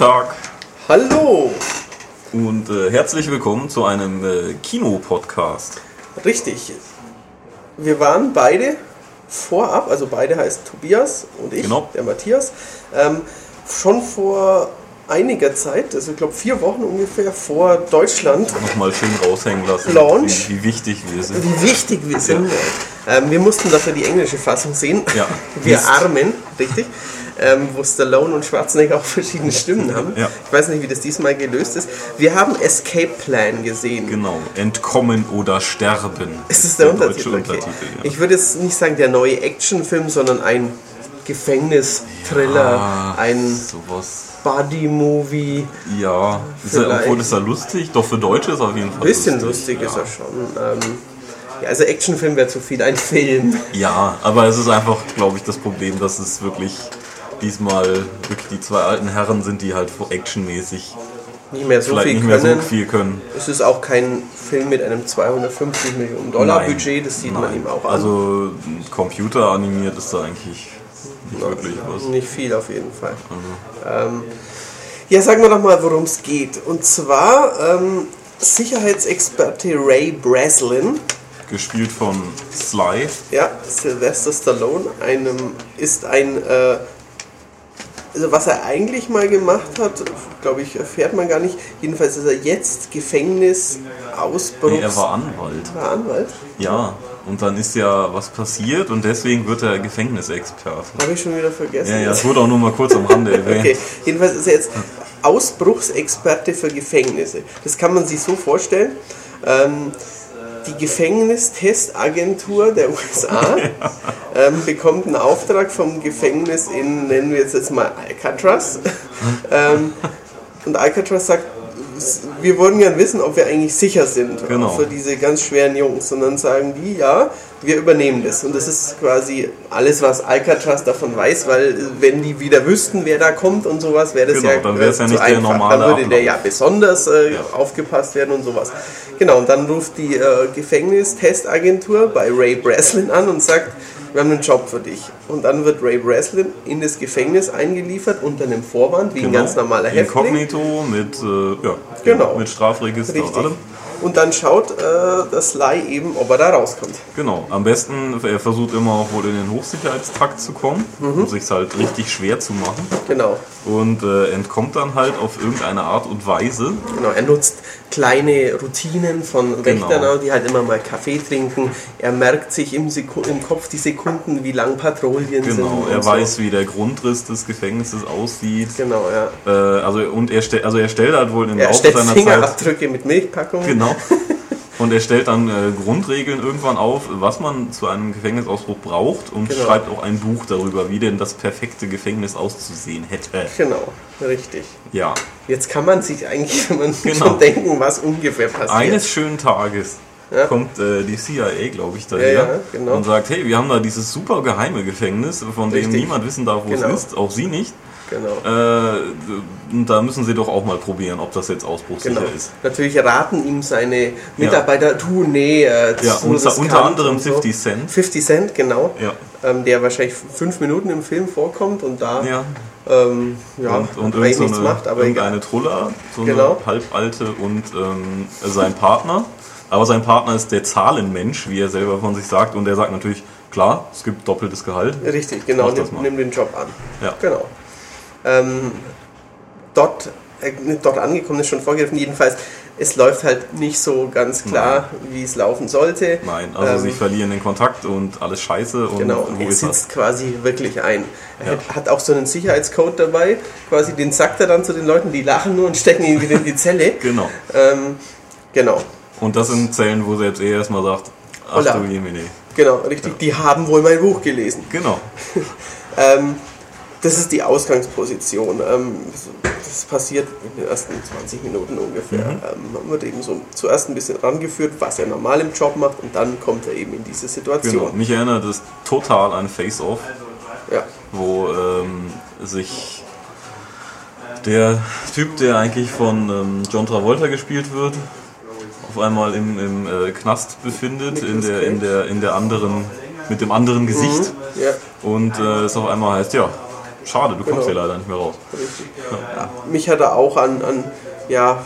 Tag Hallo! und äh, herzlich willkommen zu einem äh, Kino-Podcast. Richtig. Wir waren beide vorab, also beide heißt Tobias und ich, Genau. der Matthias, ähm, schon vor einiger Zeit, also ich glaube vier Wochen ungefähr vor Deutschland, Nochmal schön raushängen lassen, Launch. Wie, wie wichtig wir sind. wie wichtig wir sind. Ähm, wir mussten dafür die englische Fassung sehen. Ja. Wir Mist. Armen, richtig. Ähm, wo Stallone und Schwarzenegger auch verschiedene Stimmen haben. Ja. Ich weiß nicht, wie das diesmal gelöst ist. Wir haben Escape Plan gesehen. Genau, entkommen oder sterben. Es ist der, deutsche Untertitel. Okay. ja. Ich würde jetzt nicht sagen der neue Actionfilm, sondern ein Gefängnis-Thriller, Ah, ein sowas. Buddy-Movie. Ja, ist er, obwohl ist er lustig, doch für Deutsche ist er auf jeden Fall Ein bisschen lustig, ist er schon. Ähm, ja, also Actionfilm wäre zu viel, ein Film. Ja, aber es ist einfach, glaube ich, das Problem, dass es wirklich diesmal wirklich die zwei alten Herren sind, die halt actionmäßig Nicht mehr so vielleicht viel nicht mehr können. so viel können. Es ist auch kein Film mit einem 250 Millionen Dollar Nein. Budget, das sieht man Nein. ihm auch an. Also Computer animiert ist da eigentlich nicht wirklich was. Nicht viel auf jeden Fall. Ähm, ja, sagen wir doch mal, worum es geht. Und zwar ähm, Sicherheitsexperte Ray Breslin, Gespielt von Sly. ja, Sylvester Stallone, einem, ist ein, äh, also was er eigentlich mal gemacht hat, glaube ich, erfährt man gar nicht. Jedenfalls ist er jetzt Gefängnisausbruchs... Nee, er war Anwalt. war Anwalt. Ja, und dann ist ja was passiert und deswegen wird er Gefängnisexperte. Habe ich schon wieder vergessen. Ja, ja, es wurde auch nur mal kurz am Rande erwähnt. Okay, jedenfalls ist er jetzt Ausbruchsexperte für Gefängnisse. Das kann man sich so vorstellen. Ähm, die Gefängnistestagentur der USA ähm, bekommt einen Auftrag vom Gefängnis in, nennen wir es jetzt mal Alcatraz. ähm, und Alcatraz sagt, wir wollen gern wissen, ob wir eigentlich sicher sind Genau. für diese ganz schweren Jungs. Und dann sagen die, ja, wir übernehmen das. Und das ist quasi alles, was Alcatraz davon weiß, weil äh, wenn die wieder wüssten, wer da kommt und sowas, wäre das Genau, ja, dann wäre es ja äh, zu nicht der einfach. normale Dann würde der ja besonders äh, aufgepasst werden und sowas. Genau, und dann ruft die äh, Gefängnistestagentur bei Ray Breslin an und sagt, wir haben einen Job für dich. Und dann wird Ray Breslin in das Gefängnis eingeliefert unter einem Vorwand, wie ein ganz normaler Häftling. Inkognito mit, äh, ja, Genau. mit Strafregister und Richtig. allem. Und dann schaut äh, das Sly eben, ob er da rauskommt. Genau, am besten, er versucht immer auch wohl in den Hochsicherheitstrakt zu kommen, Mhm. um sich halt richtig schwer zu machen Genau. und äh, entkommt dann halt auf irgendeine Art und Weise. Genau, er nutzt kleine Routinen von Genau. Wächtern, die halt immer mal Kaffee trinken. Er merkt sich im, Seku im Kopf die Sekunden, wie lang Patrouillen sind. Genau, er und so. weiß, wie der Grundriss des Gefängnisses aussieht. Genau, ja. Äh, also und er stellt, also er stellt halt wohl im Er Laufe stellt seiner Zeit Fingerabdrücke mit Milchpackungen. genau. Und er stellt dann äh, Grundregeln irgendwann auf, was man zu einem Gefängnisausbruch braucht und Genau. schreibt auch ein Buch darüber, wie denn das perfekte Gefängnis auszusehen hätte. Genau, richtig. Ja. Jetzt kann man sich eigentlich, wenn man Genau. schon denken, was ungefähr passiert. Eines schönen Tages Ja. kommt äh, die CIA, glaube ich, daher Ja, ja, genau. und sagt, hey, wir haben da dieses super geheime Gefängnis, von dem Richtig. niemand wissen darf, wo Genau. es ist, auch Sie nicht. Genau. Äh, da müssen Sie doch auch mal probieren, ob das jetzt ausbruchssicher Genau. ist. Natürlich raten ihm seine Mitarbeiter, du, nee, äh, Ja, unter, unter anderem so. 50 Cent. 50 Cent, genau. Ja. Ähm, der wahrscheinlich fünf Minuten im Film vorkommt und da Ja. ähm, ja, und, und irgend so nichts eine, macht, aber egal. irgendeine Trulla, so Genau. eine halbalte und ähm, sein Partner. Aber sein Partner ist der Zahlenmensch, wie er selber von sich sagt. Und er sagt natürlich, klar, es gibt doppeltes Gehalt. Richtig, genau, nimm, nimm den Job an. Ja. Genau. Ähm, dort, äh, dort angekommen ist schon vorgegriffen, jedenfalls, es läuft halt nicht so ganz klar, wie es laufen sollte. Nein, also Ähm, sie verlieren den Kontakt und alles scheiße. Und Genau, wo er ist sitzt das? quasi wirklich ein. Er Ja. hat- auch so einen Sicherheitscode dabei, quasi den sagt er dann zu den Leuten, die lachen nur und stecken ihn wieder in die Zelle. Genau. Ähm, genau, Und das sind Zellen, wo selbst er erstmal sagt, ach Holla. du Jemine. genau, richtig. Die haben wohl mein Buch gelesen. Genau. Ähm, das ist die Ausgangsposition. Ähm, das passiert in den ersten 20 Minuten ungefähr. Mhm. Ähm, man wird eben so zuerst ein bisschen rangeführt, was er normal im Job macht und dann kommt er eben in diese genau. Situation. Mich erinnert es total an Face-Off, Ja, wo ähm, sich der Typ, der eigentlich von ähm, John Travolta gespielt wird, auf einmal im, im äh, Knast befindet, in der, in, der, in der anderen, mit dem anderen Gesicht. ja, Und äh, es auf einmal heißt, ja, schade, du kommst Genau. hier leider nicht mehr raus. Richtig. Ja, mich hat er auch an, an ja,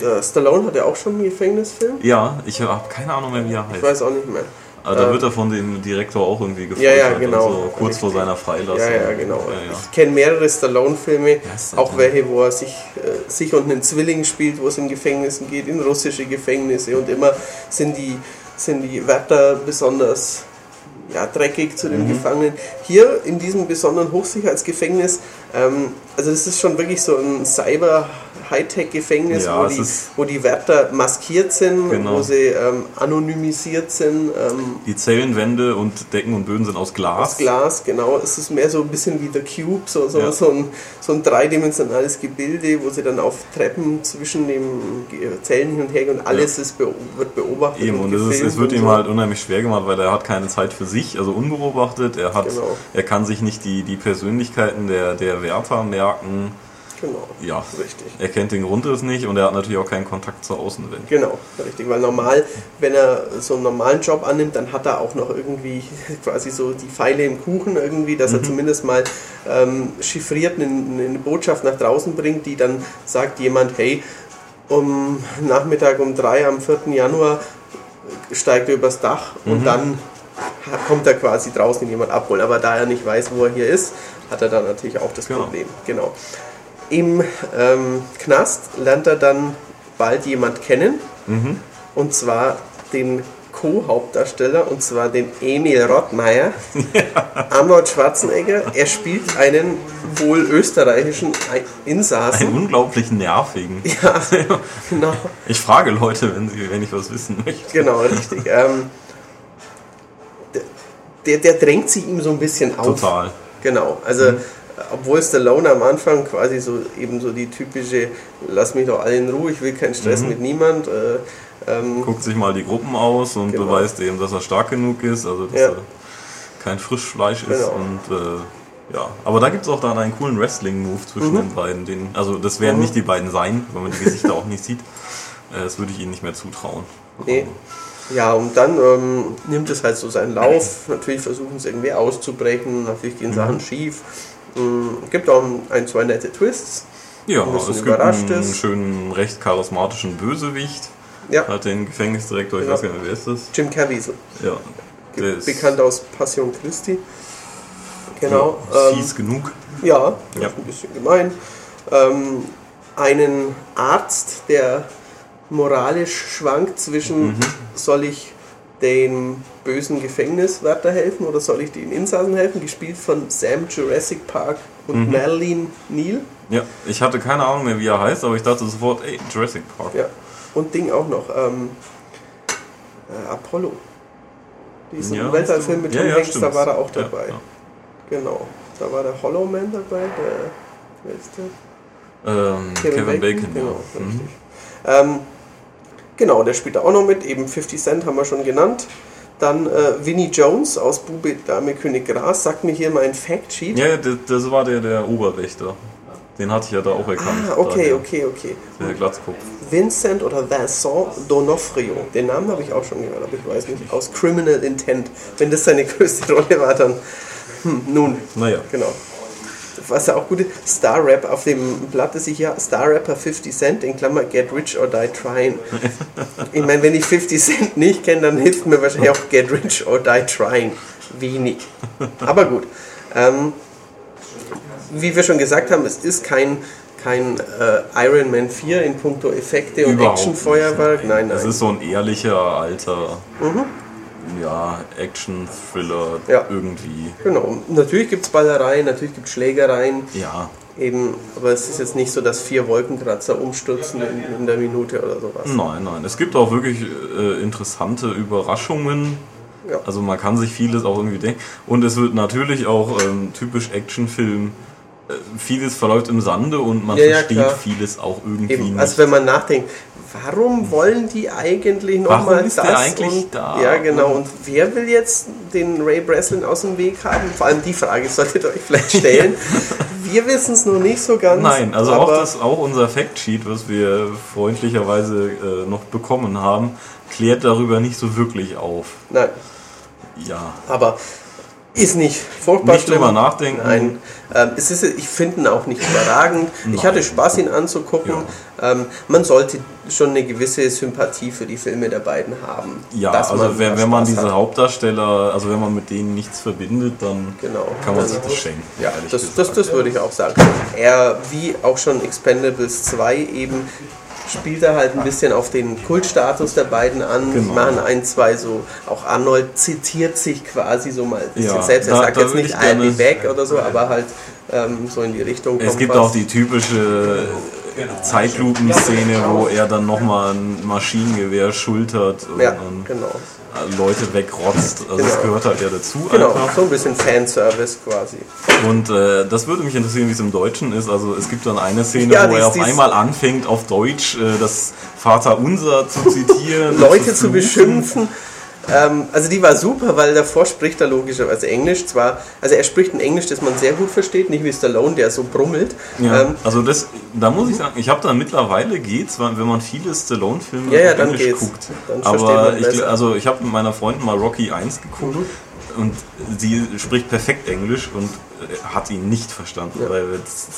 der Stallone hat ja auch schon einen Gefängnisfilm. Ja, ich habe keine Ahnung mehr, wie er Ich heißt. weiß auch nicht mehr. Aber da äh, wird er von dem Direktor auch irgendwie gefoltert. Ja, ja, genau. und So, kurz vor seiner Freilassung. Ja, ja, genau. Ja, ja. Ich kenne mehrere Stallone-Filme, auch welche, wo er sich, äh, sich und einen Zwilling spielt, wo es in Gefängnissen geht, in russische Gefängnisse und immer sind die, sind die Wärter besonders ja, dreckig zu Mhm. den Gefangenen. Hier in diesem besonderen Hochsicherheitsgefängnis, ähm, also das ist schon wirklich so ein Cyber-Hightech-Gefängnis, Ja, wo, es die, wo die Wärter maskiert sind, Genau. wo sie ähm, anonymisiert sind. Ähm, Die Zellenwände und Decken und Böden sind aus Glas. aus Glas, genau. Es ist mehr so ein bisschen wie The Cube, so, so, Ja. so, ein, so ein dreidimensionales Gebilde, wo sie dann auf Treppen zwischen den Zellen hin und her gehen und alles ist beo wird beobachtet. Eben, und es, ist, gefilmt es wird und ihm so. halt unheimlich schwer gemacht, weil er hat keine Zeit für sich, also unbeobachtet. Er, hat, Genau. er kann sich nicht die, die Persönlichkeiten der, der Wärter merken. Genau, Ja, richtig. er kennt den Grundriss nicht und er hat natürlich auch keinen Kontakt zur Außenwelt. Genau, richtig. Weil normal, wenn er so einen normalen Job annimmt, dann hat er auch noch irgendwie quasi so die Pfeile im Kuchen irgendwie, dass er zumindest mal ähm, chiffriert eine, eine Botschaft nach draußen bringt, die dann sagt jemand, hey, um Nachmittag um drei am 4. Januar steigt er übers Dach und dann kommt er quasi draußen jemand abholen. Aber da er nicht weiß, wo er hier ist, hat er dann natürlich auch das Genau. Problem. Genau. Im ähm, Knast lernt er dann bald jemand kennen. Und zwar den Co-Hauptdarsteller, und zwar den Emil Rottmeier, Arnold Schwarzenegger. Er spielt einen wohl österreichischen Ei- Insassen. Einen unglaublich nervigen. Ja, genau. Ich frage Leute, wenn, sie, wenn ich was wissen möchte. Genau, richtig. Ähm, der, der drängt sich ihm so ein bisschen auf. Total. Genau, also obwohl Stallone am Anfang quasi so eben so die typische Lass mich doch alle in Ruhe, ich will keinen Stress mit niemand. Äh, ähm, Guckt sich mal die Gruppen aus und Genau. beweist eben, dass er stark genug ist, also dass Ja. er kein Frischfleisch ist. Genau. Und äh, ja, aber da gibt es auch dann einen coolen Wrestling-Move zwischen Mhm. den beiden. Den, also das werden nicht die beiden sein, wenn man die Gesichter auch nicht sieht. Äh, Das würde ich ihnen nicht mehr zutrauen. nee. Ja, und dann ähm, nimmt es halt so seinen Lauf. Natürlich versuchen sie irgendwie auszubrechen, natürlich gehen Sachen schief. Ähm, gibt auch ein, zwei nette Twists. Ja, es gibt überrascht einen ist. schönen, recht charismatischen Bösewicht. Ja, Hat den Gefängnisdirektor, ich Ja. weiß gar nicht, wer ist das? Jim Caviezel, Ja. Bekannt aus Passion Christi. Genau. ja, ähm, genug. Ja, Ja. ein bisschen gemein. Ähm, einen Arzt, der moralisch schwankt zwischen, Mhm. soll ich dem bösen Gefängniswärter helfen oder soll ich den Insassen helfen, gespielt von Sam Jurassic Park und Mhm. Madeline Neal. Ja, ich hatte keine Ahnung mehr, wie er heißt, aber ich dachte sofort, ey, Jurassic Park. Ja. Und Ding auch noch, ähm, äh, Apollo. Diesen Ja, Weltallfilm mit ja, Tom ja, Hanks, da war er auch Ja, dabei. ja. Genau. Da war der Hollow Man dabei, der, wer ist der? Ähm, Kevin, Bacon, genau, ja. Mhm. richtig. Ähm, genau, der spielt da auch noch mit, eben 50 Cent haben wir schon genannt. Dann äh, Vinnie Jones aus Bube, Dame, König Gras, sagt mir hier mein Factsheet. Ja, das, das war der, der Oberwächter. Den hatte ich ja da auch erkannt. Ah, okay, okay, okay. Der Glatzkopf. Vincent oder Vincent D'Onofrio, den Namen habe ich auch schon gehört, aber ich weiß nicht, aus Criminal Intent. Wenn das seine größte Rolle war, dann, hm, nun, Naja. genau. Was ja auch gut ist, Star Rap auf dem Blatt ist ich ja Star Rapper 50 Cent in Klammer Get Rich or Die Trying. Ich meine, wenn ich 50 Cent nicht kenne, dann hilft mir wahrscheinlich auch Get Rich or Die Trying wenig. Aber gut. Ähm, wie wir schon gesagt haben, es ist kein, kein äh, Iron Man 4 in puncto Effekte und Actionfeuerwerk. Nein, nein. Es ist so ein ehrlicher, alter, ja, Action-Thriller Ja. irgendwie. Genau. Natürlich gibt es Ballereien, natürlich gibt es Schlägereien. Ja, Eben, aber es ist jetzt nicht so, dass vier Wolkenkratzer umstürzen in, in der Minute oder sowas. nein, nein. Es gibt auch wirklich äh, interessante Überraschungen. Ja. Also man kann sich vieles auch irgendwie denken. Und es wird natürlich auch ähm, typisch Actionfilm. Vieles verläuft im Sande und man Ja, ja, versteht klar. vieles auch irgendwie Eben, nicht. also wenn man nachdenkt, warum wollen die eigentlich nochmal das? der eigentlich und, da? Ja, genau. Und wer will jetzt den Ray Breslin aus dem Weg haben? Vor allem die Frage solltet ihr euch vielleicht stellen. wir wissen es noch nicht so ganz. Nein, also auch, das, auch unser Factsheet, was wir freundlicherweise äh, noch bekommen haben, klärt darüber nicht so wirklich auf. Nein, Ja, aber Ist nicht furchtbar Nicht drüber nachdenken. Nein, ähm, es ist, ich finde ihn auch nicht überragend. Ich hatte Spaß, ihn anzugucken. Ähm, man sollte schon eine gewisse Sympathie für die Filme der beiden haben. Ja, also wenn, wenn man diese hat. Hauptdarsteller, also wenn man mit denen nichts verbindet, dann Genau. kann man Dann- sich das schenken. Ja, das, das, das würde ich auch sagen. Er, wie auch schon Expendables 2 eben, spielt er halt ein bisschen auf den Kultstatus der beiden an. Die Genau. machen ein, zwei so, auch Arnold zitiert sich quasi so mal ein bisschen Ja, selbst. Er da- sagt da jetzt nicht I'll be back oder so, aber halt ähm, so in die Richtung Es gibt was. auch die typische Zeitlupenszene, wo er dann nochmal ein Maschinengewehr schultert und, Ja, genau. Leute wegrotzt. Also das Genau. gehört halt ja dazu Genau, einfach. so ein bisschen Fanservice quasi. Und äh, das würde mich interessieren, wie es im Deutschen ist. Also es gibt dann eine Szene, Ja, wo die er auf einmal anfängt, auf Deutsch äh, das Vaterunser zu zitieren. Leute zu fluchen. beschimpfen. Ähm, also die war super, weil davor spricht er logischerweise Englisch. Zwar, also er spricht ein Englisch, das man sehr gut versteht, nicht wie Stallone, der so brummelt. Ja, Ähm, also das, da muss ich sagen, ich habe da mittlerweile geht's, wenn man viele Stallone-Filme Ja, ja, auf Englisch geht's. guckt. Dann versteht Aber man ich, also ich habe mit meiner Freundin mal Rocky 1 geguckt und sie spricht perfekt Englisch und äh, hat ihn nicht verstanden, weil es,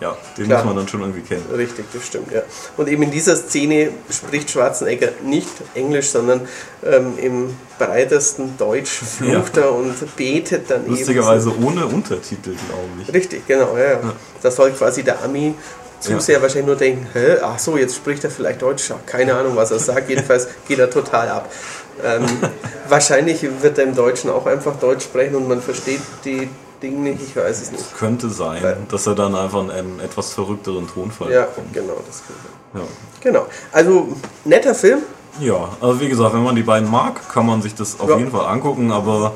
ja, den Klar. muss man dann schon irgendwie kennen. Richtig, das stimmt, ja. Und eben in dieser Szene spricht Schwarzenegger nicht Englisch, sondern ähm, im breitesten Deutsch flucht er und betet dann Lustigerweise ohne Untertitel, glaube ich. eben. Richtig, genau, ja, ja. Da soll quasi der Ami Zuseher wahrscheinlich nur denken, hä, ach so, jetzt spricht er vielleicht Deutsch, Ja, keine Ahnung, was er sagt, jedenfalls geht er total ab. Ähm, wahrscheinlich wird er im Deutschen auch einfach Deutsch sprechen und man versteht die Dinge nicht, ich weiß es nicht. Könnte sein, Weil- dass er dann einfach einen, einen etwas verrückteren Tonfall Ja, bekommt. genau, das kann sein. Ja. Genau, also netter Film, Ja, also wie gesagt, wenn man die beiden mag, kann man sich das auf Ja. jeden Fall angucken, aber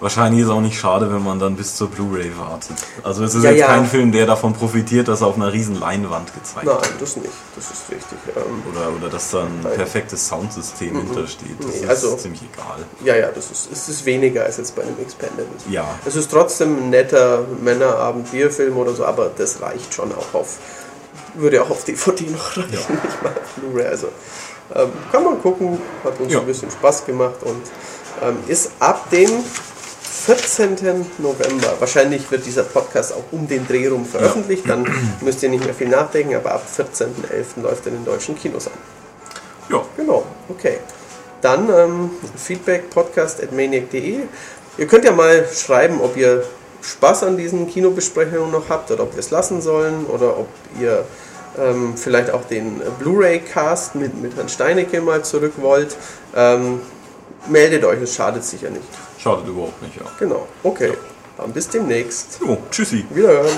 wahrscheinlich ist es auch nicht schade, wenn man dann bis zur Blu-ray wartet. Also es ist Ja, jetzt ja. kein Film, der davon profitiert, dass er auf einer riesen Leinwand gezeigt nein, wird. das nicht, das ist richtig. Ähm, Oder, oder dass da ein perfektes Soundsystem hintersteht. Das Nee, ist also- ziemlich egal. Ja, ja, das ist, ist weniger als jetzt bei einem Expendables. Ja. Es ist trotzdem ein netter Männerabend-Bierfilm oder so, aber das reicht schon auch auf, würde auch auf DVD noch reichen, nicht mal auf Blu-ray. Also ähm, kann man gucken, hat uns Ja. ein bisschen Spaß gemacht und ähm, ist ab dem 14. November, wahrscheinlich wird dieser Podcast auch um den Dreh rum veröffentlicht, dann müsst ihr nicht mehr viel nachdenken, aber ab 14.11. läuft er in den deutschen Kinos an. Ja, Genau, okay. Dann ähm, Feedback podcast at maniac.de. Ihr könnt ja mal schreiben, ob ihr Spaß an diesen Kinobesprechungen noch habt oder ob wir es lassen sollen oder ob ihr ähm, vielleicht auch den Blu-ray-Cast mit, mit Herrn Steinecke mal zurück wollt. Ähm, meldet euch, es schadet sicher nicht. Schadet überhaupt nicht. Ja. Genau, okay. Dann bis demnächst. Jo, tschüssi. Wiederhören.